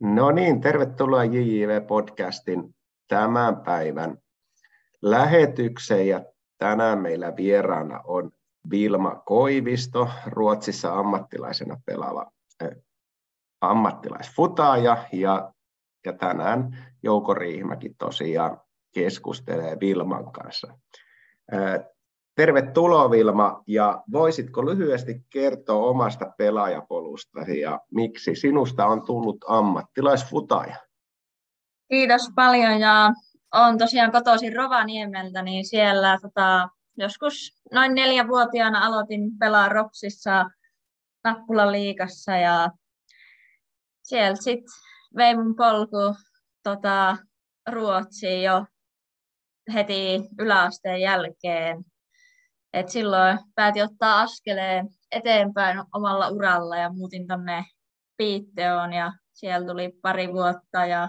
No niin, tervetuloa JJV-podcastin tämän päivän lähetykseen ja tänään meillä vieraana on Vilma Koivisto, Ruotsissa ammattilaisena pelaava äh, ammattilaisfutaaja ja, ja tänään Jouko Riihimäki tosiaan keskustelee Vilman kanssa. Äh, Tervetuloa Vilma, ja voisitko lyhyesti kertoa omasta pelaajapolustasi ja miksi sinusta on tullut ammattilaisfutaaja? Kiitos paljon, ja olen tosiaan kotoisin Rovaniemeltä, niin siellä tota, joskus noin neljävuotiaana aloitin pelaa Ropsissa Nappulan liikassa, ja sieltä sitten vei mun polku tota, Ruotsiin jo heti yläasteen jälkeen et silloin päätin ottaa askeleen eteenpäin omalla uralla ja muutin tuonne Piitteoon ja siellä tuli pari vuotta ja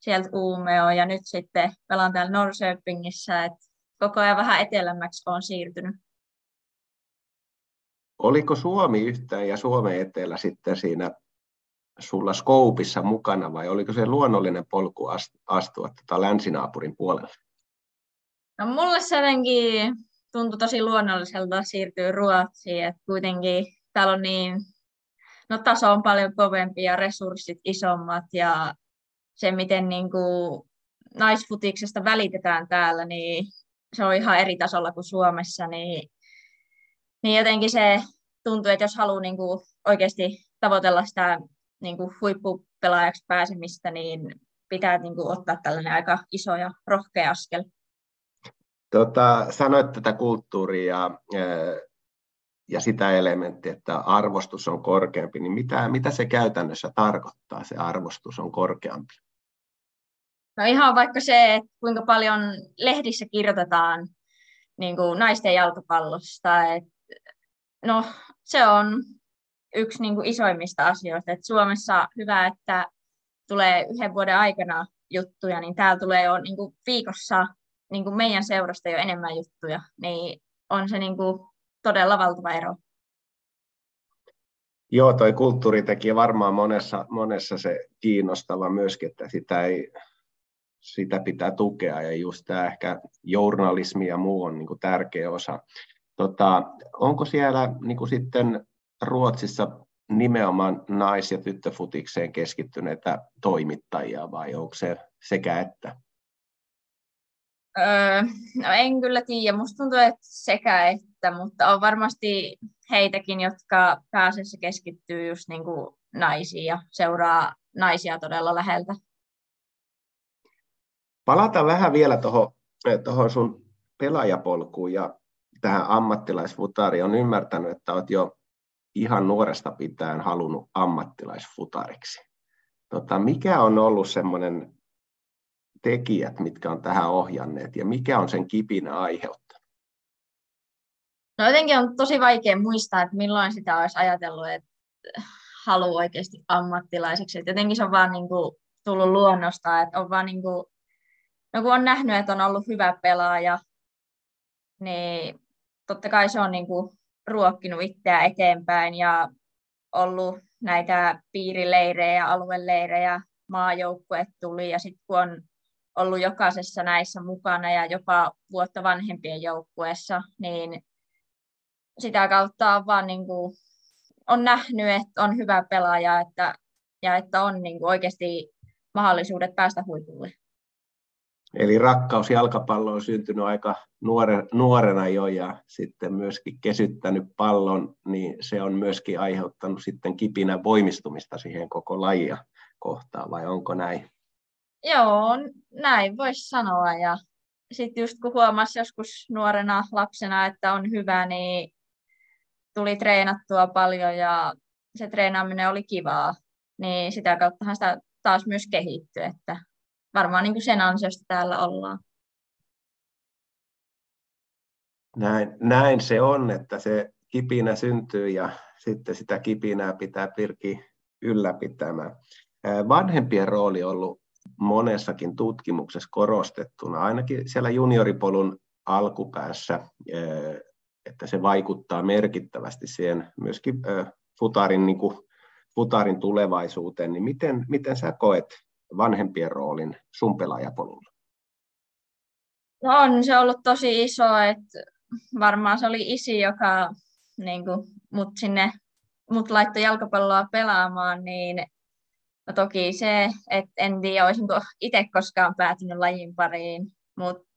sieltä Uumeoon ja nyt sitten pelaan täällä Norrköpingissä, että koko ajan vähän etelämmäksi on siirtynyt. Oliko Suomi yhtään ja Suomen etelä sitten siinä sulla skoupissa mukana vai oliko se luonnollinen polku astua tota länsinaapurin puolelle? No mulle se jotenkin tuntui tosi luonnolliselta siirtyä Ruotsiin, että kuitenkin täällä on niin, no taso on paljon kovempi ja resurssit isommat ja se, miten niin kuin naisfutiksesta välitetään täällä, niin se on ihan eri tasolla kuin Suomessa, niin, niin jotenkin se tuntuu, että jos haluaa niin kuin oikeasti tavoitella sitä niin kuin huippupelaajaksi pääsemistä, niin pitää niin kuin ottaa tällainen aika iso ja rohkea askel. Tota, sanoit tätä kulttuuria ja, sitä elementtiä, että arvostus on korkeampi, niin mitä, mitä se käytännössä tarkoittaa, se arvostus on korkeampi? No ihan vaikka se, että kuinka paljon lehdissä kirjoitetaan niin kuin naisten jalkapallosta. Et, no, se on yksi niin kuin isoimmista asioista. Et Suomessa hyvä, että tulee yhden vuoden aikana juttuja, niin täällä tulee jo niin kuin viikossa niin kuin meidän seurasta jo enemmän juttuja, niin on se niin kuin todella valtava ero. Joo, toi kulttuuritekijä varmaan monessa, monessa se kiinnostava myöskin, että sitä, ei, sitä pitää tukea ja just tämä ehkä journalismi ja muu on niin kuin tärkeä osa. Tota, onko siellä niin kuin sitten Ruotsissa nimenomaan nais- ja tyttöfutikseen keskittyneitä toimittajia vai onko se sekä että? Öö, no en kyllä tiedä, musta tuntuu, että sekä että, mutta on varmasti heitäkin, jotka pääsessä keskittyy just niin kuin naisiin ja seuraa naisia todella läheltä. Palataan vähän vielä tuohon toho sun pelaajapolkuun ja tähän ammattilaisfutariin. On ymmärtänyt, että olet jo ihan nuoresta pitäen halunnut ammattilaisfutariksi. Tota, mikä on ollut semmoinen tekijät, mitkä on tähän ohjanneet ja mikä on sen kipinä aiheuttanut? No jotenkin on tosi vaikea muistaa, että milloin sitä olisi ajatellut, että haluaa oikeasti ammattilaiseksi. Että jotenkin se on vaan niin kuin tullut luonnosta, että on vaan niin kuin, no kun on nähnyt, että on ollut hyvä pelaaja, niin totta kai se on niin kuin ruokkinut itseä eteenpäin ja ollut näitä piirileirejä alueleirejä, maajoukkue tuli ja sitten kun on ollut jokaisessa näissä mukana ja jopa vuotta vanhempien joukkueessa, niin sitä kautta on vaan niin kuin, on nähnyt, että on hyvä pelaaja että, ja että on niin kuin oikeasti mahdollisuudet päästä huipulle. Eli rakkaus jalkapalloon on syntynyt aika nuore, nuorena jo ja sitten myöskin kesyttänyt pallon, niin se on myöskin aiheuttanut sitten kipinä voimistumista siihen koko lajia kohtaan, vai onko näin? Joo, näin voisi sanoa. Ja sitten just kun huomasi joskus nuorena lapsena, että on hyvä, niin tuli treenattua paljon ja se treenaaminen oli kivaa. Niin sitä kauttahan sitä taas myös kehittyi, että varmaan niin kuin sen ansiosta täällä ollaan. Näin, näin se on, että se kipinä syntyy ja sitten sitä kipinää pitää pyrkiä ylläpitämään. Vanhempien rooli on ollut monessakin tutkimuksessa korostettuna, ainakin siellä junioripolun alkupäässä, että se vaikuttaa merkittävästi siihen myöskin futarin niin kuin futarin tulevaisuuteen, niin miten, miten sä koet vanhempien roolin sun pelaajapolulla? No on se ollut tosi iso, että varmaan se oli isi, joka niin kuin, mut sinne mut laittoi jalkapalloa pelaamaan, niin no toki se, että en tiedä, olisinko itse koskaan päätynyt lajin pariin, mutta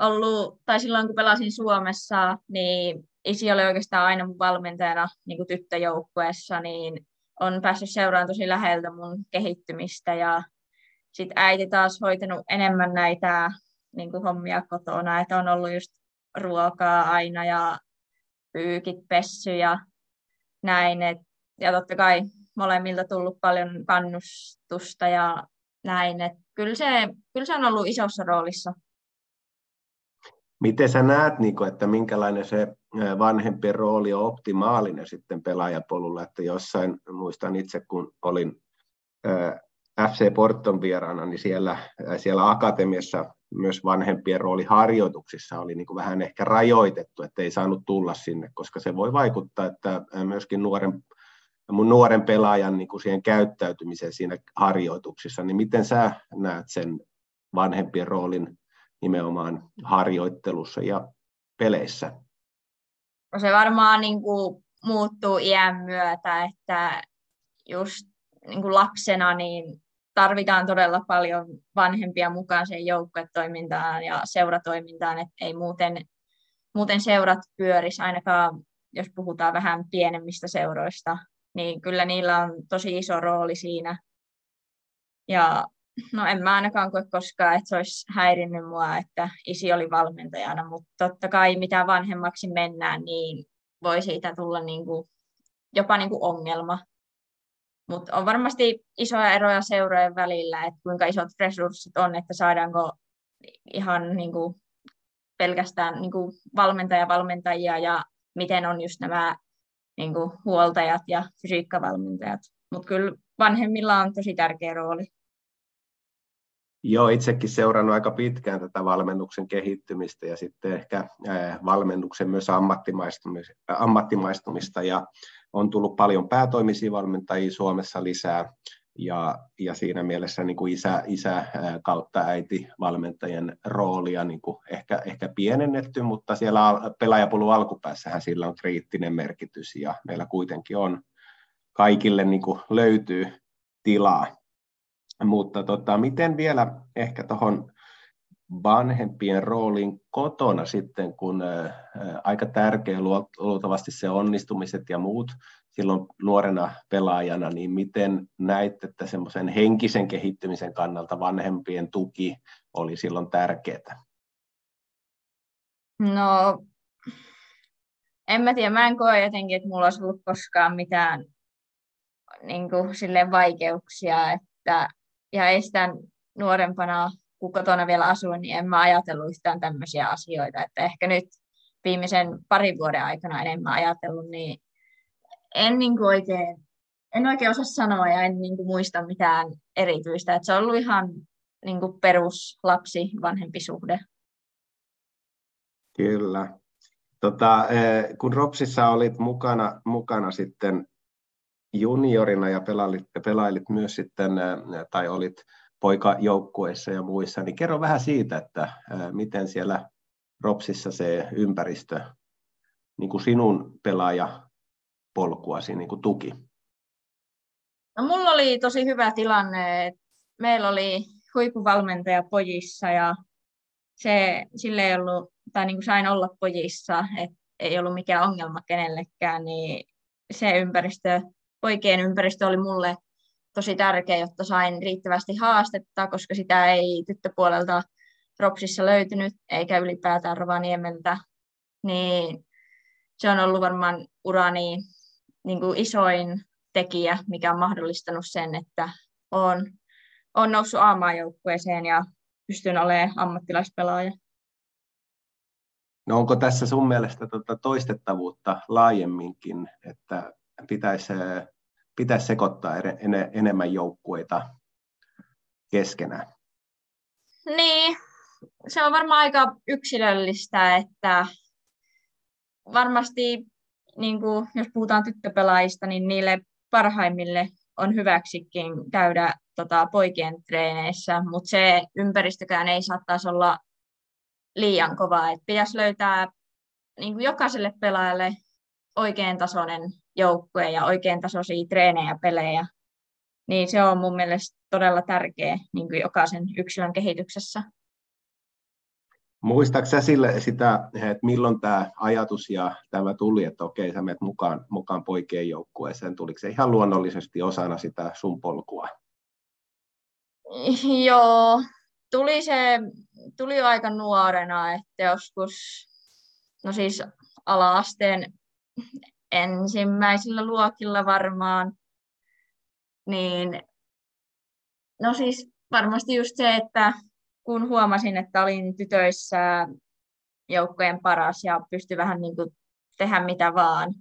ollut, tai silloin kun pelasin Suomessa, niin isi oli oikeastaan aina mun valmentajana niin kuin tyttöjoukkueessa, niin on päässyt seuraamaan tosi läheltä mun kehittymistä ja sitten äiti taas hoitanut enemmän näitä niin kuin hommia kotona, että on ollut just ruokaa aina ja pyykit pessy ja näin. Et, ja totta kai molemmilta tullut paljon kannustusta ja näin. Et kyllä, se, kyllä se on ollut isossa roolissa. Miten sä näet, Niko, että minkälainen se vanhempien rooli on optimaalinen sitten pelaajapolulla, että jossain, muistan itse kun olin FC Porton vieraana, niin siellä, siellä akatemiassa myös vanhempien rooli harjoituksissa oli niin kuin vähän ehkä rajoitettu, että ei saanut tulla sinne, koska se voi vaikuttaa, että myöskin nuoren, mun nuoren pelaajan niin kuin siihen käyttäytymiseen siinä harjoituksissa, niin miten sä näet sen vanhempien roolin nimenomaan harjoittelussa ja peleissä? No se varmaan niin kuin muuttuu iän myötä, että just niin kuin lapsena niin tarvitaan todella paljon vanhempia mukaan sen joukkuetoimintaan ja seuratoimintaan, että ei muuten, muuten seurat pyörisi ainakaan, jos puhutaan vähän pienemmistä seuroista, niin kyllä niillä on tosi iso rooli siinä. Ja no en mä ainakaan koe koskaan, että se olisi häirinnyt mua, että isi oli valmentajana, mutta totta kai mitä vanhemmaksi mennään, niin voi siitä tulla niin kuin, jopa niin kuin ongelma. Mutta on varmasti isoja eroja seurojen välillä, että kuinka isot resurssit on, että saadaanko ihan niin kuin pelkästään niin kuin valmentaja-valmentajia ja miten on just nämä niin kuin huoltajat ja fysiikkavalmentajat. Mutta kyllä vanhemmilla on tosi tärkeä rooli. Joo, itsekin seurannut aika pitkään tätä valmennuksen kehittymistä ja sitten ehkä valmennuksen myös ammattimaistumista ja on tullut paljon päätoimisia valmentajia Suomessa lisää ja, ja siinä mielessä niin kuin isä, isä kautta äiti valmentajien roolia niin kuin ehkä, ehkä pienennetty, mutta siellä pelaajapolun alkupäässähän sillä on kriittinen merkitys ja meillä kuitenkin on kaikille niin kuin löytyy tilaa. Mutta tota, miten vielä ehkä tuohon vanhempien rooliin kotona sitten, kun aika tärkeä luultavasti se onnistumiset ja muut silloin nuorena pelaajana, niin miten näit, että semmoisen henkisen kehittymisen kannalta vanhempien tuki oli silloin tärkeää? No, en mä tiedä, mä en koe jotenkin, että mulla olisi ollut koskaan mitään niin kuin, vaikeuksia, että ja estän nuorempana, kun kotona vielä asuin, niin en mä ajatellut yhtään tämmöisiä asioita. Että ehkä nyt viimeisen parin vuoden aikana enemmän ajatellut, niin en niin kuin oikein, en oikein osaa sanoa ja en niin kuin muista mitään erityistä. Että se on ollut ihan niin kuin peruslapsi vanhempi suhde. Kyllä. Tota, eh, kun Ropsissa olit mukana, mukana sitten juniorina ja pelailit, pelailit myös sitten, tai olit poikajoukkueissa ja muissa, niin kerro vähän siitä, että miten siellä Ropsissa se ympäristö niin kuin sinun pelaajapolkuasi niin kuin tuki? No, mulla oli tosi hyvä tilanne. Meillä oli huippuvalmentaja pojissa ja se, sille ei ollut, tai niin kuin sain olla pojissa, että ei ollut mikään ongelma kenellekään, niin se ympäristö poikien ympäristö oli mulle tosi tärkeä, jotta sain riittävästi haastetta, koska sitä ei tyttöpuolelta Ropsissa löytynyt, eikä ylipäätään Rovaniemeltä. Niin se on ollut varmaan urani niin kuin isoin tekijä, mikä on mahdollistanut sen, että on, on noussut A-maajoukkueeseen ja pystyn olemaan ammattilaispelaaja. No onko tässä sun mielestä tuota toistettavuutta laajemminkin, että pitäisi, pitäisi sekoittaa enemmän joukkueita keskenään. Niin, se on varmaan aika yksilöllistä, että varmasti niin kuin, jos puhutaan tyttöpelaajista, niin niille parhaimmille on hyväksikin käydä tota, poikien treeneissä, mutta se ympäristökään ei saattaisi olla liian kova. Et pitäisi löytää niin kuin jokaiselle pelaajalle oikein tasoinen joukkue ja oikein tasoisia treenejä ja pelejä. Niin se on mun mielestä todella tärkeä niin kuin jokaisen yksilön kehityksessä. Muistaaksä sille sitä, että milloin tämä ajatus ja tämä tuli, että okei, sä menet mukaan, mukaan poikien joukkueeseen, tuliko se ihan luonnollisesti osana sitä sun polkua? Joo, tuli se, tuli jo aika nuorena, että joskus, no siis ala-asteen ensimmäisillä luokilla varmaan, niin no siis varmasti just se, että kun huomasin, että olin tytöissä joukkojen paras ja pystyi vähän niin kuin tehdä mitä vaan,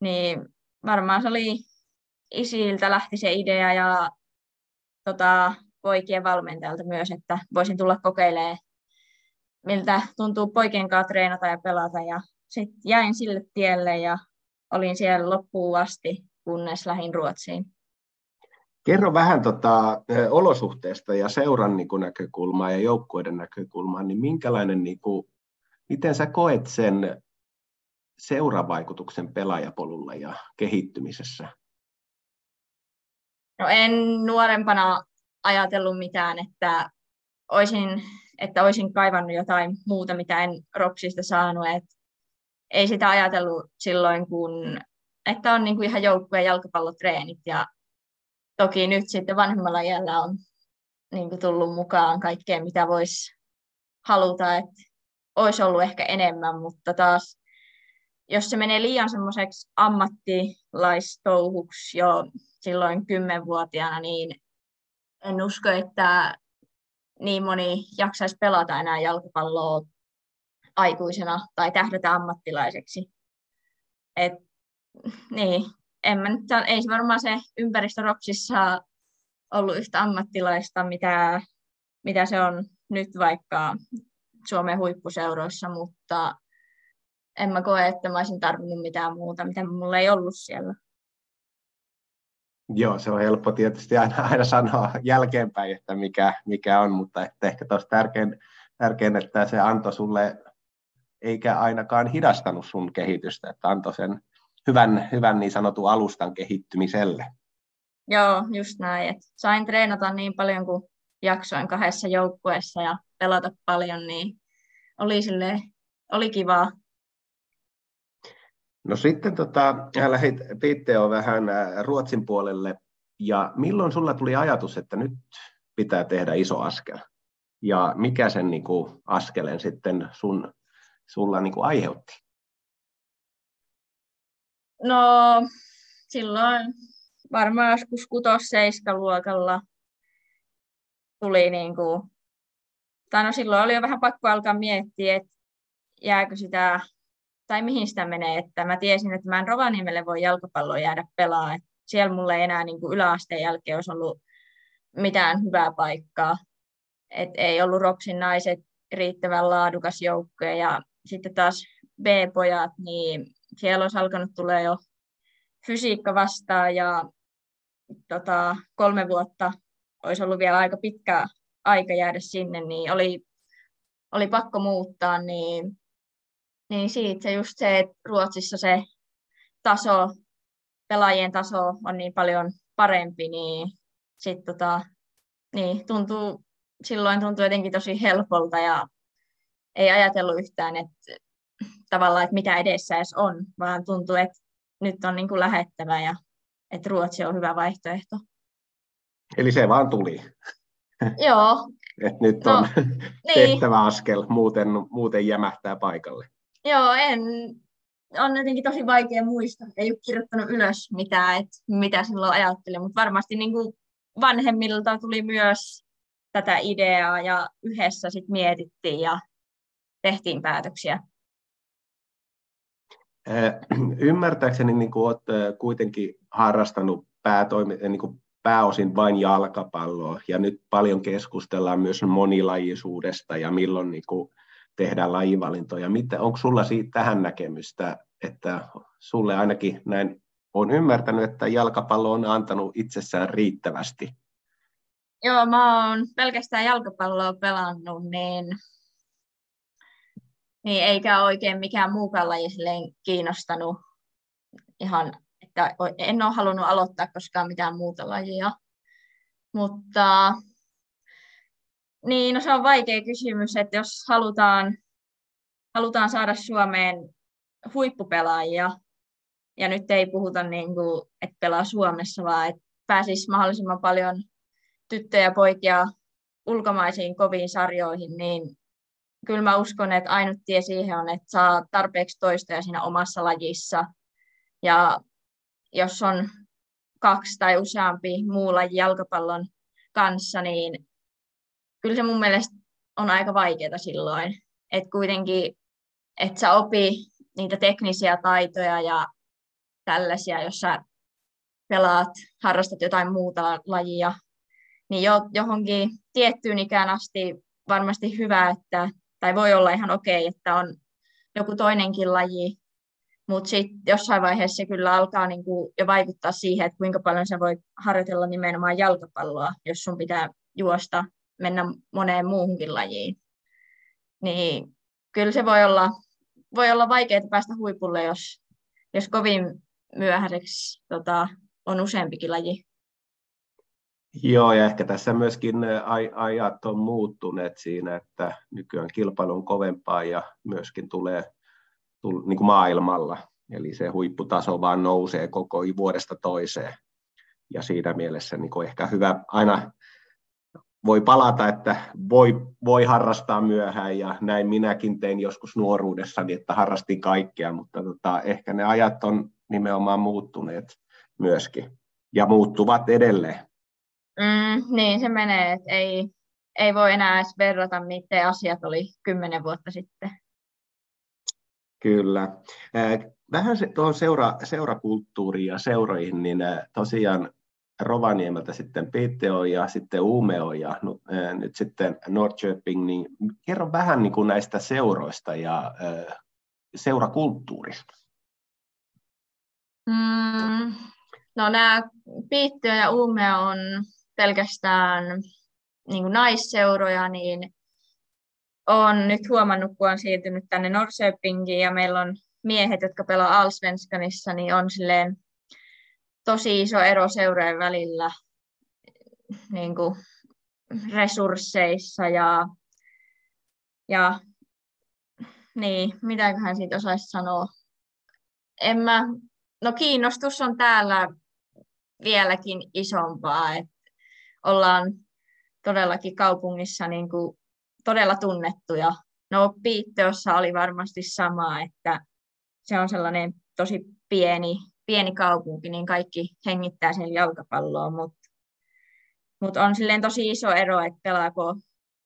niin varmaan se oli isiltä lähti se idea ja tota, poikien valmentajalta myös, että voisin tulla kokeilemaan, miltä tuntuu poikien kanssa treenata ja pelata. Ja sitten jäin sille tielle ja olin siellä loppuun asti, kunnes lähdin Ruotsiin. Kerro vähän tota, olosuhteesta ja seuran niin kuin, näkökulmaa ja joukkueiden näkökulmaa, niin minkälainen, niin kuin, miten sä koet sen seuravaikutuksen pelaajapolulla ja kehittymisessä? No en nuorempana ajatellut mitään, että olisin, että olisin kaivannut jotain muuta, mitä en Ropsista saanut. Et ei sitä ajatellut silloin, kun, että on niin kuin ihan joukkueen jalkapallotreenit ja toki nyt sitten vanhemmalla iällä on niin kuin tullut mukaan kaikkea, mitä voisi haluta, että olisi ollut ehkä enemmän, mutta taas jos se menee liian semmoiseksi ammattilaistouhuksi jo silloin kymmenvuotiaana, niin en usko, että niin moni jaksaisi pelata enää jalkapalloa aikuisena tai tähdätä ammattilaiseksi. Et, niin, en mä nyt, ei se varmaan se ympäristö Ropsissa ollut yhtä ammattilaista, mitä, mitä se on nyt vaikka Suomen huippuseuroissa, mutta en mä koe, että mä olisin tarvinnut mitään muuta, mitä mulla ei ollut siellä. Joo, se on helppo tietysti aina, aina sanoa jälkeenpäin, että mikä, mikä on, mutta että ehkä tuossa tärkein, tärkein, että se antoi sulle, eikä ainakaan hidastanut sun kehitystä, että antoi sen hyvän, hyvän niin sanotun alustan kehittymiselle. Joo, just näin. että sain treenata niin paljon kuin jaksoin kahdessa joukkueessa ja pelata paljon, niin oli, sille, oli kivaa. No sitten tota, lähdit Pitteo vähän äh, Ruotsin puolelle, ja milloin sulla tuli ajatus, että nyt pitää tehdä iso askel? Ja mikä sen niin kuin, askeleen sitten sun, sulla niin kuin, aiheutti? No silloin varmaan joskus kutos luokalla tuli niin kuin, tai no silloin oli jo vähän pakko alkaa miettiä, että jääkö sitä, tai mihin sitä menee, että mä tiesin, että mä en Rovaniemelle voi jalkapalloa jäädä pelaa, että siellä mulle ei enää niin kuin yläasteen jälkeen olisi ollut mitään hyvää paikkaa, et ei ollut Ropsin naiset riittävän laadukas joukkue ja sitten taas B-pojat, niin siellä olisi alkanut tulee jo fysiikka vastaan ja tota, kolme vuotta olisi ollut vielä aika pitkä aika jäädä sinne, niin oli, oli pakko muuttaa, niin, niin siitä se just se, että Ruotsissa se taso, pelaajien taso on niin paljon parempi, niin sit tota, niin tuntuu, silloin tuntuu jotenkin tosi helpolta ja ei ajatellut yhtään, että tavallaan, että mitä edessä edes on, vaan tuntuu, että nyt on niin kuin lähettävä ja että Ruotsi on hyvä vaihtoehto. Eli se vaan tuli. Joo. Et nyt no, on niin. tehtävä askel, muuten, muuten jämähtää paikalle. Joo, en, on jotenkin tosi vaikea muistaa. Ei ole kirjoittanut ylös mitään, että mitä silloin ajattelin, mutta varmasti niin kuin vanhemmilta tuli myös tätä ideaa ja yhdessä sitten mietittiin ja tehtiin päätöksiä. Ymmärtääkseni niin kuin olet kuitenkin harrastanut päätoimi, niin kuin pääosin vain jalkapalloa, ja nyt paljon keskustellaan myös monilajisuudesta ja milloin niin kuin tehdään lajivalintoja. Mitä, onko sulla siitä tähän näkemystä, että sulle ainakin näin olen ymmärtänyt, että jalkapallo on antanut itsessään riittävästi. Joo, mä oon pelkästään jalkapalloa pelannut, niin, niin eikä oikein mikään muukaan laji kiinnostanut ihan, että en ole halunnut aloittaa koskaan mitään muuta lajia. Mutta niin, no se on vaikea kysymys, että jos halutaan, halutaan saada Suomeen huippupelaajia, ja nyt ei puhuta niin kuin, että pelaa Suomessa, vaan että pääsisi mahdollisimman paljon tyttöjä ja poikia ulkomaisiin koviin sarjoihin, niin kyllä mä uskon, että ainut tie siihen on, että saa tarpeeksi toistoja siinä omassa lajissa. Ja jos on kaksi tai useampi muu laji jalkapallon kanssa, niin kyllä se mun mielestä on aika vaikeaa silloin. Että kuitenkin, että sä opi niitä teknisiä taitoja ja tällaisia, jos sä pelaat, harrastat jotain muuta lajia, niin jo, johonkin tiettyyn ikään asti varmasti hyvä, että, tai voi olla ihan okei, okay, että on joku toinenkin laji, mutta sitten jossain vaiheessa se kyllä alkaa niinku jo vaikuttaa siihen, että kuinka paljon sä voit harjoitella nimenomaan jalkapalloa, jos sun pitää juosta, mennä moneen muuhunkin lajiin. Niin kyllä se voi olla, voi olla vaikeaa päästä huipulle, jos, jos kovin myöhäiseksi tota, on useampikin laji. Joo, ja ehkä tässä myöskin ajat on muuttuneet siinä, että nykyään kilpailu on kovempaa ja myöskin tulee, niin kuin maailmalla. Eli se huipputaso vaan nousee koko vuodesta toiseen. Ja siinä mielessä niin kuin ehkä hyvä aina voi palata, että voi, voi harrastaa myöhään ja näin minäkin tein joskus nuoruudessani, että harrastin kaikkea, mutta tota, ehkä ne ajat on nimenomaan muuttuneet myöskin ja muuttuvat edelleen. Mm, niin se menee, että ei, ei voi enää edes verrata, miten asiat oli kymmenen vuotta sitten. Kyllä. Vähän se, tuohon seura, seurakulttuuriin ja seuroihin, niin tosiaan Rovaniemeltä sitten Piteå ja sitten Umeå ja nyt sitten Norrköping, niin kerro vähän niin kuin näistä seuroista ja seurakulttuurista. Mm, no nämä Piteå ja Umeå on pelkästään niin kuin naisseuroja, niin olen nyt huomannut, kun olen siirtynyt tänne Norrköpingiin ja meillä on miehet, jotka pelaa Allsvenskanissa, niin on silleen tosi iso ero seurojen välillä niin kuin resursseissa ja, ja niin, mitäköhän siitä osaisi sanoa. En mä, no kiinnostus on täällä vieläkin isompaa, että ollaan todellakin kaupungissa niin kuin todella tunnettuja. No Piitteossa oli varmasti sama, että se on sellainen tosi pieni, pieni kaupunki, niin kaikki hengittää sen jalkapalloa, mutta mut on silleen tosi iso ero, että pelaako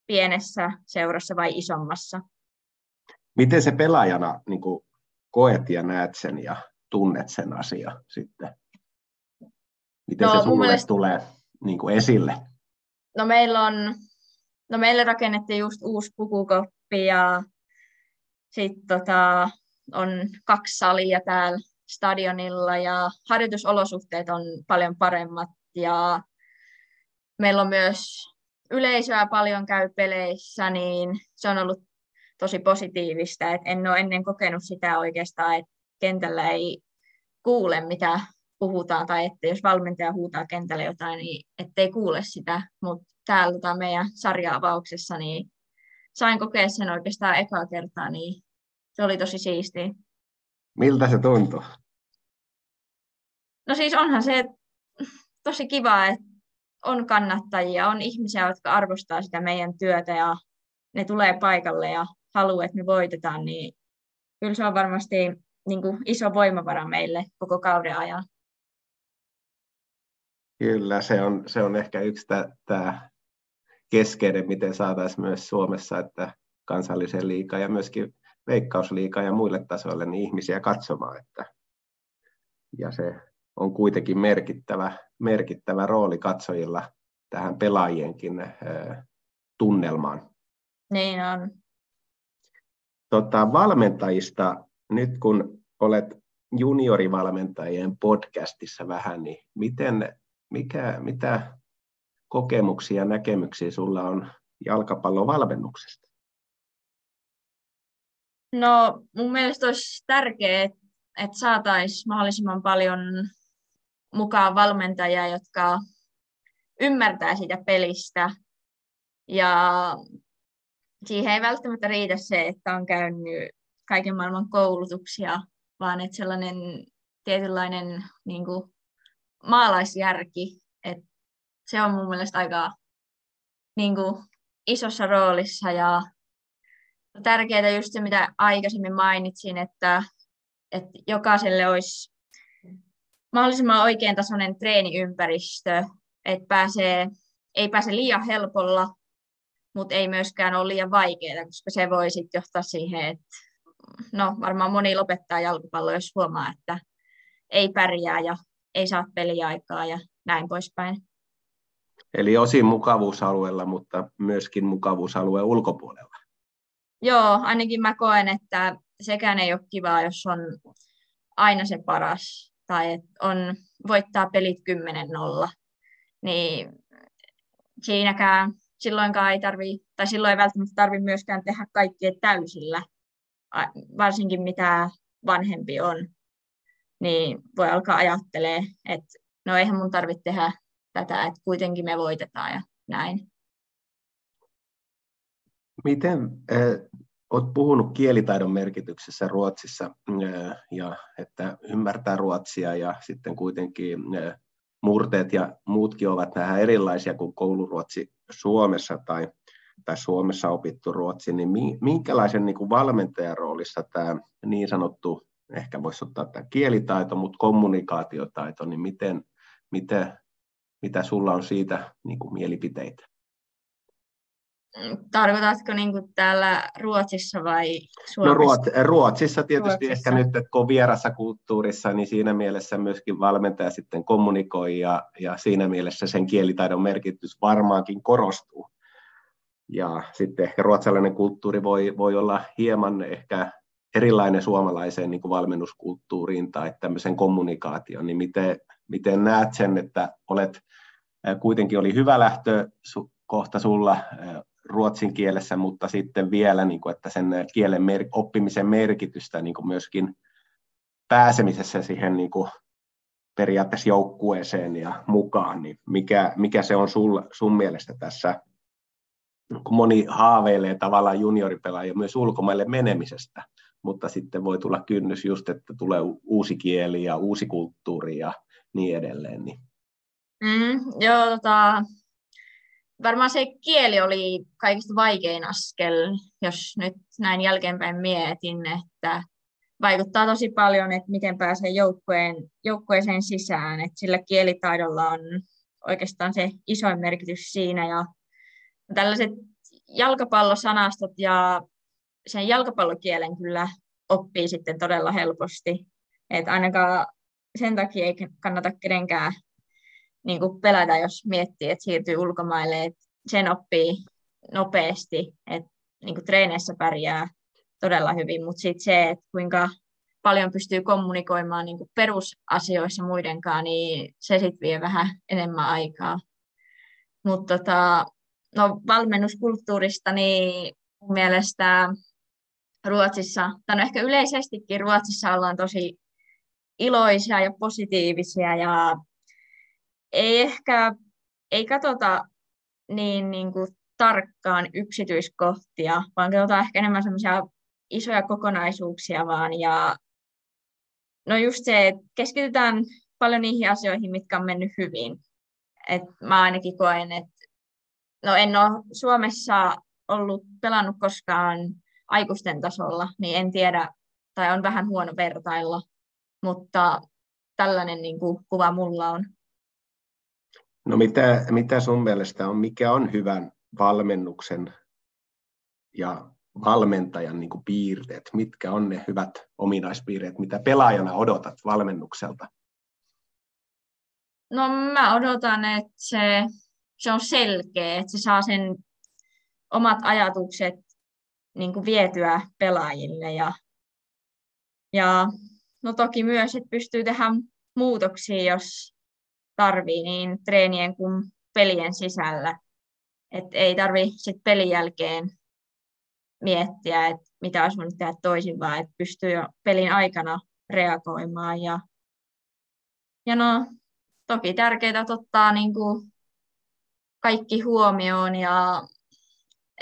pienessä seurassa vai isommassa. Miten se pelaajana niin koet ja näet sen ja tunnet sen asia sitten? Miten no, se sulle mielestä... tulee? Niin kuin esille? No meillä on, no meille rakennettiin just uusi pukukoppi ja sitten tota, on kaksi salia täällä stadionilla ja harjoitusolosuhteet on paljon paremmat ja meillä on myös yleisöä paljon käy peleissä, niin se on ollut tosi positiivista. Et en ole ennen kokenut sitä oikeastaan, että kentällä ei kuule, mitä puhutaan tai että jos valmentaja huutaa kentälle jotain, niin ettei kuule sitä, mutta täällä tota meidän sarja-avauksessa niin sain kokea sen oikeastaan ekaa kertaa, niin se oli tosi siistiä. Miltä se tuntui? No siis onhan se tosi kiva, että on kannattajia, on ihmisiä, jotka arvostaa sitä meidän työtä ja ne tulee paikalle ja haluaa, että me voitetaan, niin kyllä se on varmasti niin kuin iso voimavara meille koko kauden ajan. Kyllä, se on, se on ehkä yksi tämä keskeinen, miten saataisiin myös Suomessa, että kansallisen liikaa ja myöskin veikkausliikaa ja muille tasoille niin ihmisiä katsomaan. Että, ja se on kuitenkin merkittävä, merkittävä rooli katsojilla tähän pelaajienkin ö, tunnelmaan. Niin on. Tota, valmentajista, nyt kun olet juniorivalmentajien podcastissa vähän, niin miten, mikä, mitä kokemuksia ja näkemyksiä sulla on jalkapallovalmennuksesta? No mun mielestä olisi tärkeää, että saataisiin mahdollisimman paljon mukaan valmentajia, jotka ymmärtää sitä pelistä. Ja siihen ei välttämättä riitä se, että on käynyt kaiken maailman koulutuksia, vaan että sellainen tietynlainen niin kuin, maalaisjärki, että se on mun mielestä aika niin kuin, isossa roolissa ja tärkeää just se, mitä aikaisemmin mainitsin, että, että jokaiselle olisi mahdollisimman oikean tasoinen treeniympäristö, että pääsee, ei pääse liian helpolla, mutta ei myöskään ole liian vaikeaa, koska se voi sitten johtaa siihen, että no varmaan moni lopettaa jalkapalloa, jos huomaa, että ei pärjää ja ei saa peliaikaa ja näin poispäin. Eli osin mukavuusalueella, mutta myöskin mukavuusalueen ulkopuolella. Joo, ainakin mä koen, että sekään ei ole kivaa, jos on aina se paras tai että on voittaa pelit 10-0, niin siinäkään silloinkaan ei tarvi, tai silloin ei välttämättä tarvi myöskään tehdä kaikkea täysillä, varsinkin mitä vanhempi on, niin voi alkaa ajattelee, että no eihän mun tarvitse tehdä tätä, että kuitenkin me voitetaan ja näin. Miten äh, olet puhunut kielitaidon merkityksessä Ruotsissa äh, ja että ymmärtää ruotsia ja sitten kuitenkin äh, murteet ja muutkin ovat vähän erilaisia kuin kouluruotsi Suomessa tai, tai Suomessa opittu ruotsi, niin minkälaisen niin kuin valmentajan roolissa tämä niin sanottu, ehkä voisi ottaa tämä kielitaito, mutta kommunikaatiotaito, niin miten, miten, mitä sulla on siitä niin kuin mielipiteitä? Tarkoitatko niin kuin täällä Ruotsissa vai Suomessa? No Ruot, Ruotsissa tietysti Ruotsissa. ehkä nyt, että kun on vierassa kulttuurissa, niin siinä mielessä myöskin valmentaja sitten kommunikoi ja, ja siinä mielessä sen kielitaidon merkitys varmaankin korostuu. Ja sitten ehkä ruotsalainen kulttuuri voi, voi olla hieman ehkä erilainen suomalaiseen niin kuin valmennuskulttuuriin tai tämmöisen kommunikaation, niin miten, miten näet sen, että olet kuitenkin oli hyvä lähtö kohta sulla ruotsin kielessä, mutta sitten vielä, niin kuin, että sen kielen mer- oppimisen merkitystä niin kuin myöskin pääsemisessä siihen niin kuin periaatteessa joukkueeseen ja mukaan, niin mikä, mikä se on sul, sun mielestä tässä, kun moni haaveilee tavallaan junioripelaajia myös ulkomaille menemisestä, mutta sitten voi tulla kynnys just, että tulee uusi kieli ja uusi kulttuuri ja niin edelleen. Niin. Mm, joo, tota, varmaan se kieli oli kaikista vaikein askel, jos nyt näin jälkeenpäin mietin, että vaikuttaa tosi paljon, että miten pääsee joukkueen, joukkueeseen sisään, että sillä kielitaidolla on oikeastaan se isoin merkitys siinä ja tällaiset jalkapallosanastot ja sen jalkapallokielen kyllä oppii sitten todella helposti. että ainakaan sen takia ei kannata kenenkään niin kuin pelätä, jos miettii, että siirtyy ulkomaille, että sen oppii nopeasti, että niin kuin treeneissä pärjää todella hyvin, mutta sitten se, että kuinka paljon pystyy kommunikoimaan niin kuin perusasioissa muidenkaan, niin se sitten vie vähän enemmän aikaa. Mutta tota, no, valmennuskulttuurista, niin mun mielestä Ruotsissa, tai no ehkä yleisestikin Ruotsissa ollaan tosi iloisia ja positiivisia ja ei ehkä, ei katsota niin, niin kuin tarkkaan yksityiskohtia, vaan katsotaan ehkä enemmän semmoisia isoja kokonaisuuksia vaan. Ja no just se, että keskitytään paljon niihin asioihin, mitkä on mennyt hyvin. Et mä ainakin koen, että no en ole Suomessa ollut pelannut koskaan aikuisten tasolla, niin en tiedä, tai on vähän huono vertailla, mutta tällainen niin kuin, kuva mulla on. No mitä, mitä sun mielestä on, mikä on hyvän valmennuksen ja valmentajan niin kuin piirteet? Mitkä on ne hyvät ominaispiirteet, mitä pelaajana odotat valmennukselta? No mä odotan, että se, se on selkeä, että se saa sen omat ajatukset niin kuin vietyä pelaajille ja, ja no toki myös, että pystyy tehdä muutoksia, jos tarvii, niin treenien kuin pelien sisällä. Et ei tarvi sit pelin jälkeen miettiä, että mitä olisi voinut tehdä toisin, vaan että pystyy jo pelin aikana reagoimaan. Ja, ja no, toki tärkeää ottaa niin kuin kaikki huomioon ja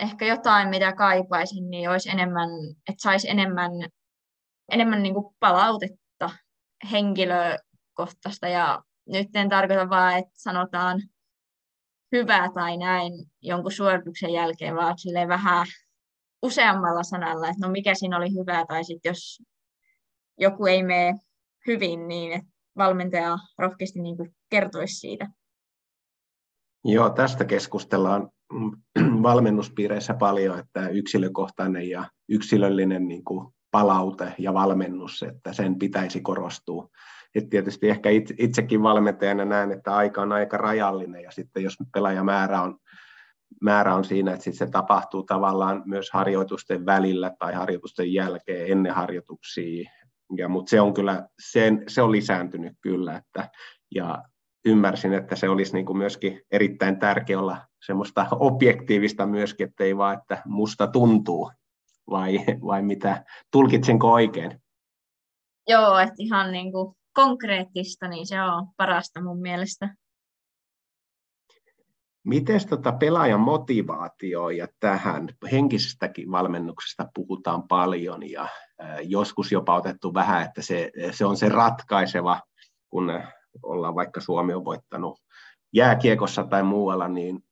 ehkä jotain, mitä kaipaisin, niin olisi enemmän, että saisi enemmän, enemmän niin kuin palautetta henkilökohtaista ja nyt en tarkoita vaan, että sanotaan hyvä tai näin jonkun suorituksen jälkeen, vaan sille vähän useammalla sanalla, että no mikä siinä oli hyvä, tai sitten jos joku ei mene hyvin, niin että valmentaja rohkeasti niin kuin kertoisi siitä. Joo, tästä keskustellaan valmennuspiireissä paljon, että yksilökohtainen ja yksilöllinen niin kuin palaute ja valmennus, että sen pitäisi korostua. Et tietysti ehkä itsekin valmentajana näen, että aika on aika rajallinen ja sitten jos pelaajamäärä on, määrä on siinä, että se tapahtuu tavallaan myös harjoitusten välillä tai harjoitusten jälkeen ennen harjoituksia. Ja, mutta se on kyllä, sen, se on lisääntynyt kyllä, että, ja ymmärsin, että se olisi niin kuin myöskin erittäin tärkeä olla semmoista objektiivista myöskin, että ei vaan, että musta tuntuu, vai, vai mitä, tulkitsenko oikein? Joo, että ihan niin kuin konkreettista, niin se on parasta mun mielestä. Miten tota pelaajan motivaatio ja tähän henkisestäkin valmennuksesta puhutaan paljon ja joskus jopa otettu vähän, että se, se on se ratkaiseva, kun ollaan vaikka Suomi on voittanut jääkiekossa tai muualla niin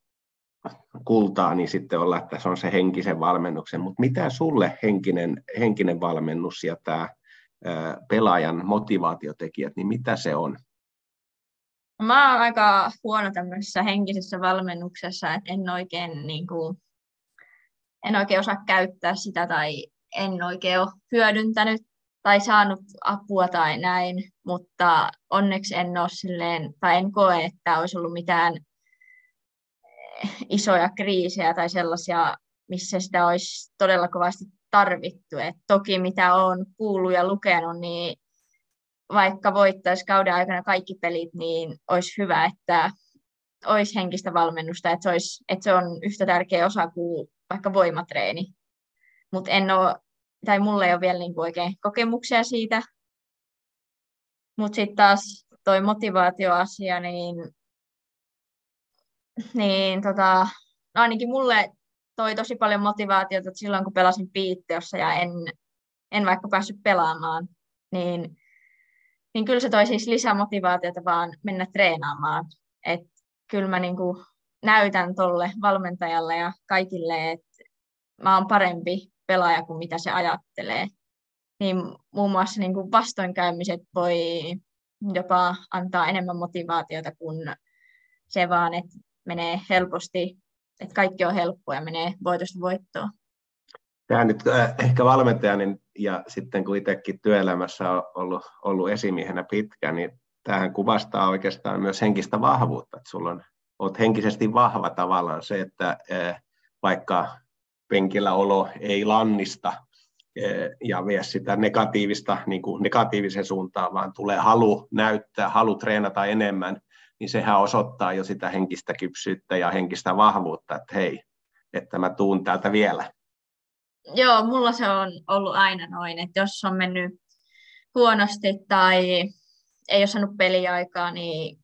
kultaa, niin sitten olla, että se on se henkisen valmennuksen. Mutta mitä sulle henkinen, henkinen valmennus ja tämä pelaajan motivaatiotekijät, niin mitä se on? Mä oon aika huono tämmöisessä henkisessä valmennuksessa, että en oikein, niin kuin, en oikein osaa käyttää sitä tai en oikein ole hyödyntänyt tai saanut apua tai näin, mutta onneksi en ole silleen, tai en koe, että olisi ollut mitään isoja kriisejä tai sellaisia, missä sitä olisi todella kovasti tarvittu. Et toki mitä olen kuullut ja lukenut, niin vaikka voittaisi kauden aikana kaikki pelit, niin olisi hyvä, että olisi henkistä valmennusta, että se, olisi, että se on yhtä tärkeä osa kuin vaikka voimatreeni. Mutta en ole tai mulla ei ole vielä niin oikein kokemuksia siitä. Mutta sitten taas toi motivaatioasia, niin, niin tota, no ainakin mulle toi tosi paljon motivaatiota että silloin, kun pelasin piitteossa ja en, en vaikka päässyt pelaamaan, niin, niin kyllä se toi siis lisää motivaatiota vaan mennä treenaamaan. Et kyllä mä niin kuin näytän tolle valmentajalle ja kaikille, että mä oon parempi pelaaja kuin mitä se ajattelee. Niin muun muassa niin kuin vastoinkäymiset voi jopa antaa enemmän motivaatiota kuin se vaan, että menee helposti, että kaikki on helppoa ja menee voitosta voittoon. Tämä nyt äh, ehkä valmentajani ja sitten kun itsekin työelämässä on ollut, ollut esimiehenä pitkään, niin tähän kuvastaa oikeastaan myös henkistä vahvuutta, että sulla on, olet henkisesti vahva tavallaan se, että äh, vaikka penkillä olo ei lannista eh, ja vie sitä negatiivista niin kuin negatiivisen suuntaan, vaan tulee halu näyttää, halu treenata enemmän, niin sehän osoittaa jo sitä henkistä kypsyyttä ja henkistä vahvuutta, että hei, että mä tuun täältä vielä. Joo, mulla se on ollut aina noin, että jos on mennyt huonosti tai ei ole saanut peliaikaa, niin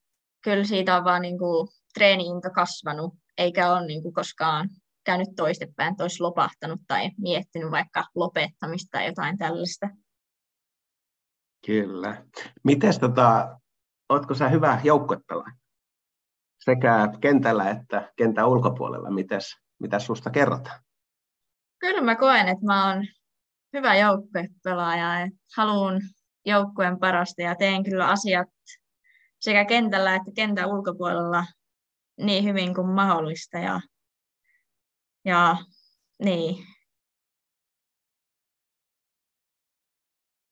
kyllä siitä on vaan niin kuin treeni-into kasvanut, eikä ole niin kuin koskaan käynyt toistepäin, että olisi lopahtanut tai miettinyt vaikka lopettamista tai jotain tällaista. Kyllä. Miten tota, oletko sä hyvä joukkuepelaaja? Sekä kentällä että kentän ulkopuolella. Mites, mitä susta kerrotaan? Kyllä mä koen, että mä oon hyvä joukkuepelaaja. Haluan joukkueen parasta ja teen kyllä asiat sekä kentällä että kentän ulkopuolella niin hyvin kuin mahdollista. Ja ja niin.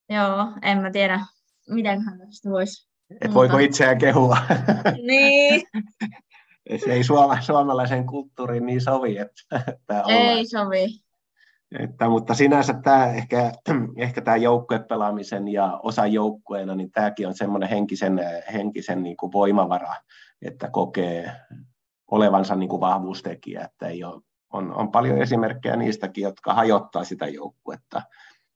Joo, en mä tiedä, miten tästä voisi. Et voiko itseään kehua? niin. Se ei suoma, suomalaisen kulttuuriin niin sovi. Että, että ei sovi. Että, mutta sinänsä tämä ehkä, ehkä tämä joukkuepelaamisen ja osa joukkueena, niin tämäkin on semmoinen henkisen, henkisen niin kuin voimavara, että kokee olevansa niin kuin vahvuustekijä, että ei ole, on, on paljon esimerkkejä niistäkin, jotka hajottaa sitä joukkuetta.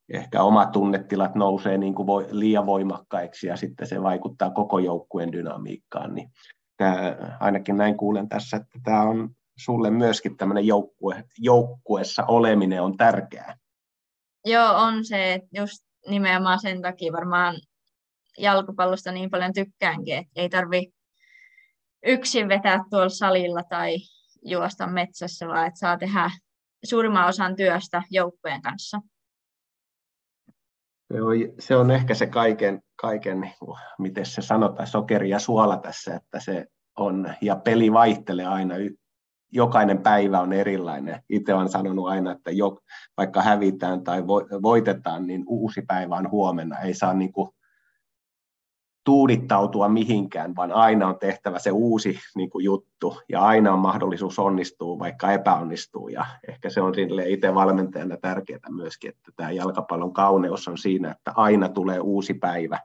Ehkä omat tunnetilat nousee niin kuin voi, liian voimakkaiksi ja sitten se vaikuttaa koko joukkueen dynamiikkaan. Niin tämä, ainakin näin kuulen tässä, että tämä on sulle myöskin tämmöinen joukkue, joukkuessa oleminen on tärkeää. Joo, on se, että just nimenomaan sen takia varmaan jalkapallosta niin paljon tykkäänkin, että ei tarvi yksin vetää tuolla salilla tai juosta metsässä, vaan että saa tehdä suurimman osan työstä joukkueen kanssa. Se on, se on ehkä se kaiken, kaiken niin miten se sanotaan, sokeri ja suola tässä, että se on, ja peli vaihtelee aina jokainen päivä on erilainen. Itse olen sanonut aina, että jo, vaikka hävitään tai voitetaan, niin uusi päivä on huomenna. Ei saa niin kuin tuudittautua mihinkään, vaan aina on tehtävä se uusi niin kuin juttu ja aina on mahdollisuus onnistua, vaikka epäonnistuu. Ja ehkä se on itse valmentajana tärkeää myöskin, että tämä jalkapallon kauneus on siinä, että aina tulee uusi päivä.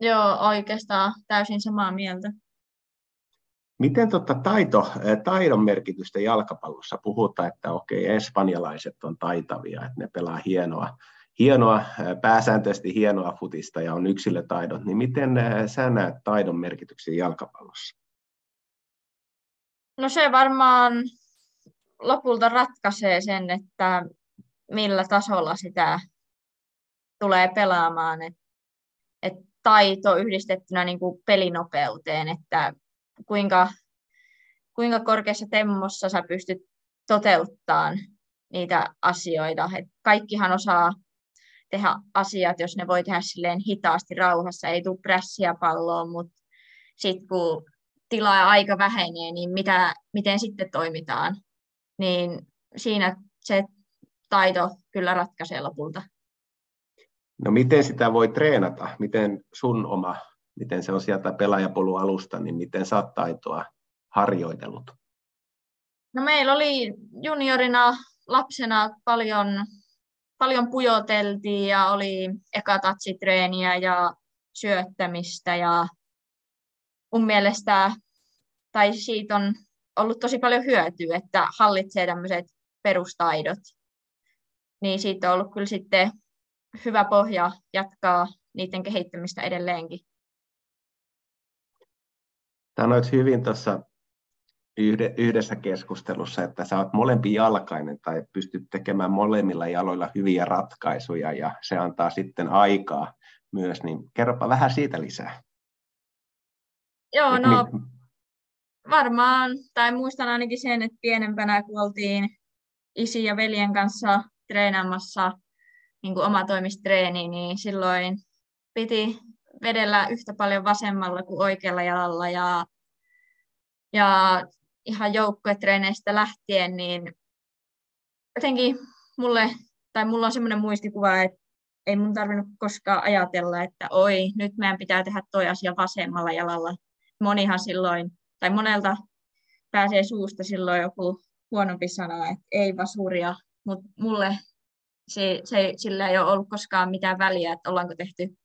Joo, oikeastaan täysin samaa mieltä. Miten tota taito, taidon merkitystä jalkapallossa puhutaan, että okei, espanjalaiset on taitavia, että ne pelaa hienoa, hienoa, pääsääntöisesti hienoa futista ja on yksilötaidot, niin miten sä näet taidon merkityksen jalkapallossa? No se varmaan lopulta ratkaisee sen, että millä tasolla sitä tulee pelaamaan. Et, et taito yhdistettynä niin kuin pelinopeuteen, että kuinka, kuinka korkeassa temmossa sä pystyt toteuttamaan niitä asioita. Et kaikkihan osaa tehdä asiat, jos ne voi tehdä silleen hitaasti rauhassa, ei tule prässiä palloon, mutta sitten kun tila ja aika vähenee, niin mitä, miten sitten toimitaan, niin siinä se taito kyllä ratkaisee lopulta. No miten sitä voi treenata? Miten sun oma miten se on sieltä pelaajapolun alusta, niin miten sä oot taitoa harjoitellut? No meillä oli juniorina lapsena paljon, paljon pujoteltiin ja oli eka tatsitreeniä ja syöttämistä ja mun mielestä, tai siitä on ollut tosi paljon hyötyä, että hallitsee tämmöiset perustaidot. Niin siitä on ollut kyllä sitten hyvä pohja jatkaa niiden kehittämistä edelleenkin. Sanoit hyvin tuossa yhdessä keskustelussa, että sä oot molempi jalkainen tai pystyt tekemään molemmilla jaloilla hyviä ratkaisuja ja se antaa sitten aikaa myös, niin kerropa vähän siitä lisää. Joo, no varmaan, tai muistan ainakin sen, että pienempänä kun oltiin isi ja veljen kanssa treenaamassa niin kuin omatoimistreeni, niin silloin piti vedellä yhtä paljon vasemmalla kuin oikealla jalalla ja, ja ihan joukkuetreeneistä lähtien, niin jotenkin mulle, tai mulla on semmoinen muistikuva, että ei mun tarvinnut koskaan ajatella, että oi, nyt meidän pitää tehdä toi asia vasemmalla jalalla. Monihan silloin, tai monelta pääsee suusta silloin joku huonompi sana, että ei vasuria, mutta mulle se, se, sillä ei ole ollut koskaan mitään väliä, että ollaanko tehty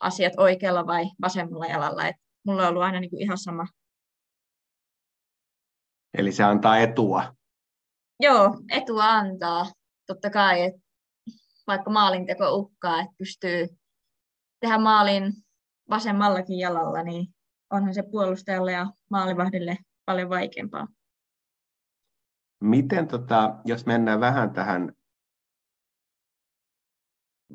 asiat oikealla vai vasemmalla jalalla. Et mulla on ollut aina niin kuin ihan sama. Eli se antaa etua? Joo, etua antaa. Totta kai, että vaikka maalinteko uhkaa, että pystyy tehdä maalin vasemmallakin jalalla, niin onhan se puolustajalle ja maalivahdille paljon vaikeampaa. Miten, tota, jos mennään vähän tähän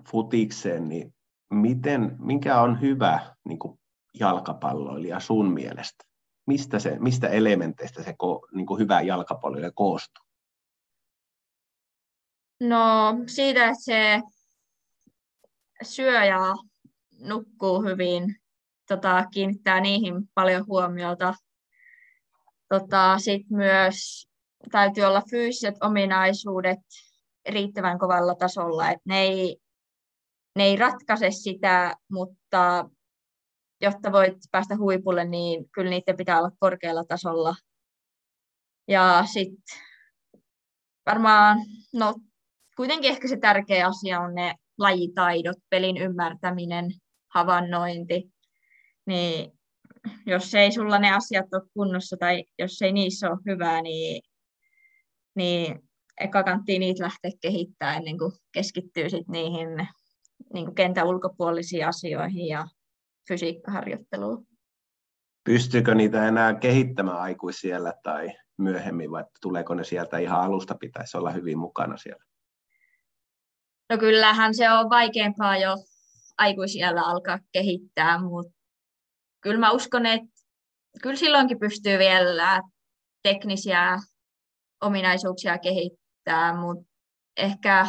futikseen, niin miten, mikä on hyvä niin kuin jalkapalloilija sun mielestä? Mistä, se, mistä elementeistä se niin kuin hyvä jalkapalloilija koostuu? No siitä, että se syö ja nukkuu hyvin, tota, kiinnittää niihin paljon huomiota. Tota, Sitten myös täytyy olla fyysiset ominaisuudet riittävän kovalla tasolla, että ne ei ne ei ratkaise sitä, mutta jotta voit päästä huipulle, niin kyllä niiden pitää olla korkealla tasolla. Ja sitten varmaan, no kuitenkin ehkä se tärkeä asia on ne lajitaidot, pelin ymmärtäminen, havainnointi, niin jos ei sulla ne asiat ole kunnossa tai jos ei niissä ole hyvää, niin, niin eka kanttiin niitä lähteä kehittämään ennen kuin keskittyy sit niihin niin kuin kentän ulkopuolisiin asioihin ja fysiikkaharjoitteluun. Pystyykö niitä enää kehittämään aikuisiellä tai myöhemmin, vai tuleeko ne sieltä ihan alusta pitäisi olla hyvin mukana siellä? No kyllähän se on vaikeampaa jo aikuisiellä alkaa kehittää, mutta kyllä mä uskon, että kyllä silloinkin pystyy vielä teknisiä ominaisuuksia kehittää, mutta ehkä,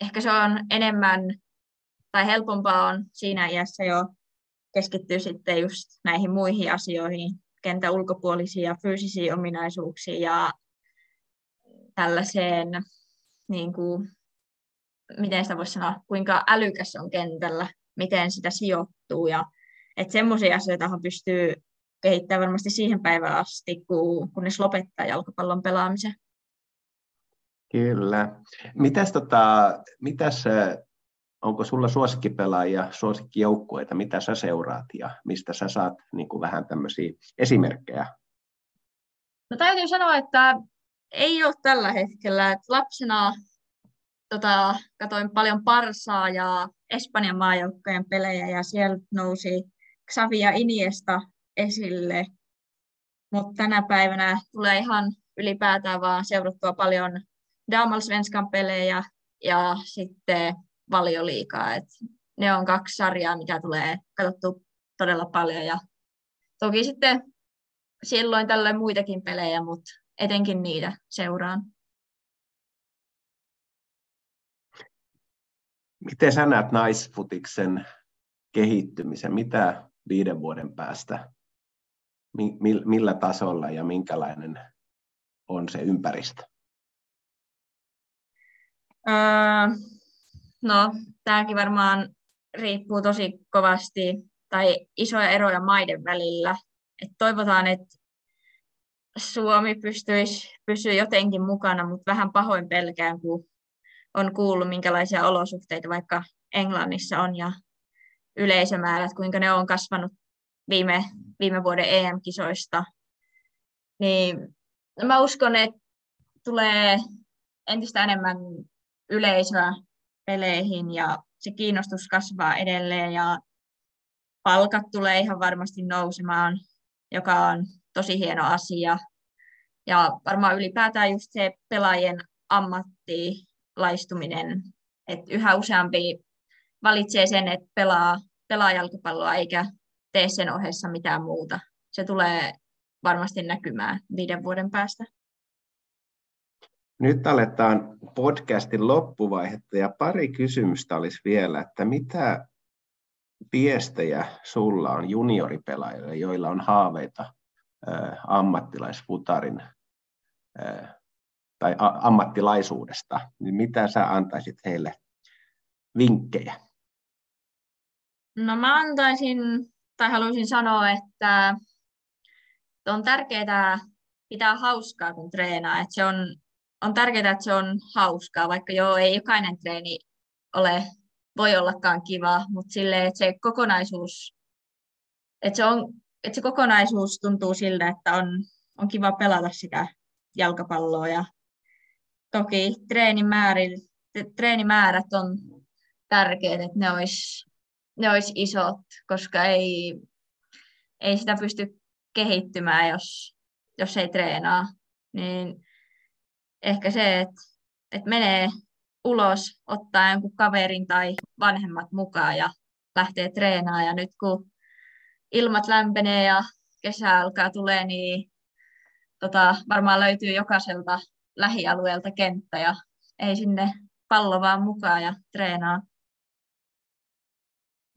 ehkä se on enemmän tai helpompaa on siinä iässä jo keskittyä sitten just näihin muihin asioihin, kentän ulkopuolisiin ja fyysisiin ominaisuuksiin ja tällaiseen, niin kuin, miten sitä voisi sanoa, kuinka älykäs on kentällä, miten sitä sijoittuu ja että semmoisia asioita pystyy kehittämään varmasti siihen päivään asti, kun, kunnes lopettaa jalkapallon pelaamisen. Kyllä. Mitäs, tota, mitäs onko sulla suosikkipelaajia, suosikkijoukkueita, mitä sä seuraat ja mistä sä saat niin kuin vähän tämmöisiä esimerkkejä? No täytyy sanoa, että ei ole tällä hetkellä. Että lapsena tota, katoin paljon Parsaa ja Espanjan maajoukkojen pelejä ja siellä nousi Xavi ja Iniesta esille. Mutta tänä päivänä tulee ihan ylipäätään vaan seurattua paljon Damalsvenskan pelejä ja sitten valioliikaa. Et ne on kaksi sarjaa, mikä tulee katsottu todella paljon. Ja toki sitten silloin tällöin muitakin pelejä, mutta etenkin niitä seuraan. Miten sä näet naisfutiksen kehittymisen? Mitä viiden vuoden päästä, millä tasolla ja minkälainen on se ympäristö? Öö, No, tämäkin varmaan riippuu tosi kovasti tai isoja eroja maiden välillä. Et toivotaan, että Suomi pystyisi pysyä jotenkin mukana, mutta vähän pahoin pelkään, kun on kuullut, minkälaisia olosuhteita vaikka Englannissa on ja yleisömäärät, kuinka ne on kasvanut viime, viime vuoden EM-kisoista. Niin mä uskon, että tulee entistä enemmän yleisöä peleihin ja se kiinnostus kasvaa edelleen ja palkat tulee ihan varmasti nousemaan, joka on tosi hieno asia. Ja varmaan ylipäätään just se pelaajien ammattilaistuminen, että yhä useampi valitsee sen, että pelaa, pelaa jalkapalloa eikä tee sen ohessa mitään muuta. Se tulee varmasti näkymään viiden vuoden päästä. Nyt aletaan podcastin loppuvaihetta ja pari kysymystä olisi vielä, että mitä viestejä sulla on junioripelaajille, joilla on haaveita ammattilaisfutarin tai ammattilaisuudesta, niin mitä sä antaisit heille vinkkejä? No mä antaisin, tai haluaisin sanoa, että on tärkeää pitää hauskaa, kun treenaa. Että se on on tärkeää, että se on hauskaa, vaikka joo, ei jokainen treeni ole, voi ollakaan kiva, mutta sille, että se kokonaisuus, että se, on, että se kokonaisuus tuntuu siltä, että on, on kiva pelata sitä jalkapalloa ja toki treenimäärät, treenimäärät on tärkeät, että ne olisi, ne olisi isot, koska ei, ei sitä pysty kehittymään, jos, jos ei treenaa. Niin ehkä se, että, että menee ulos, ottaa jonkun kaverin tai vanhemmat mukaan ja lähtee treenaamaan. Ja nyt kun ilmat lämpenee ja kesä alkaa tulee, niin tota, varmaan löytyy jokaiselta lähialueelta kenttä ja ei sinne pallo vaan mukaan ja treenaa.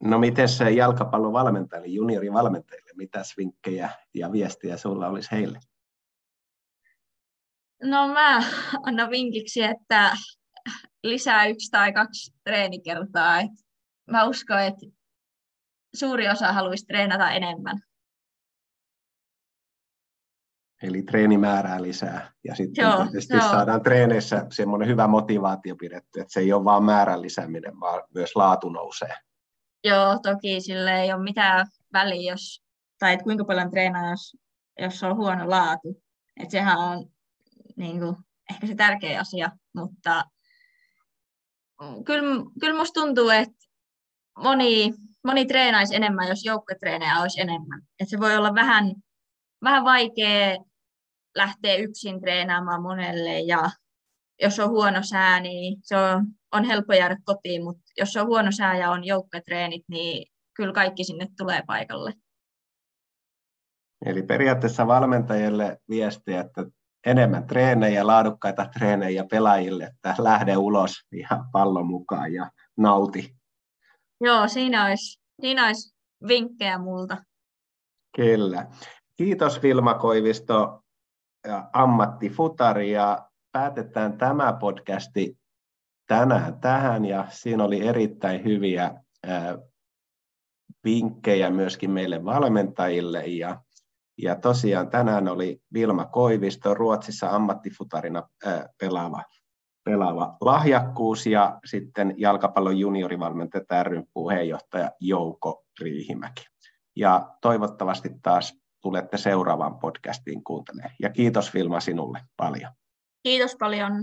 No miten se jalkapallovalmentajille, juniorivalmentajille, mitä vinkkejä ja viestiä sulla olisi heille? No mä annan vinkiksi, että lisää yksi tai kaksi treenikertaa. Et mä uskon, että suuri osa haluaisi treenata enemmän. Eli treenimäärää lisää ja sitten joo, tietysti joo. saadaan treeneissä semmoinen hyvä motivaatio pidetty, että se ei ole vain määrän lisääminen, vaan myös laatu nousee. Joo, toki sille ei ole mitään väliä, jos, tai kuinka paljon treenaa, jos, jos on huono laatu. Et sehän on niin kuin, ehkä se tärkeä asia, mutta kyllä, kyllä musta tuntuu, että moni, moni treenaisi enemmän, jos joukkotreenejä olisi enemmän. Et se voi olla vähän, vähän vaikea lähteä yksin treenaamaan monelle ja jos on huono sää, niin se on, on helppo jäädä kotiin, mutta jos on huono sää ja on joukkotreenit, niin kyllä kaikki sinne tulee paikalle. Eli periaatteessa valmentajille viesti, että enemmän treenejä, laadukkaita treenejä pelaajille, että lähde ulos ja pallon mukaan ja nauti. Joo, siinä olisi, siinä olisi vinkkejä multa. Kyllä. Kiitos Vilma Koivisto ja ammattifutari ja päätetään tämä podcasti tänään tähän ja siinä oli erittäin hyviä vinkkejä myöskin meille valmentajille ja ja tosiaan tänään oli Vilma Koivisto, Ruotsissa ammattifutarina pelaava, pelaava lahjakkuus ja sitten jalkapallon juniorivalmentaja ryn puheenjohtaja Jouko Riihimäki. Ja toivottavasti taas tulette seuraavaan podcastiin kuuntelemaan. Ja kiitos Vilma sinulle paljon. Kiitos paljon.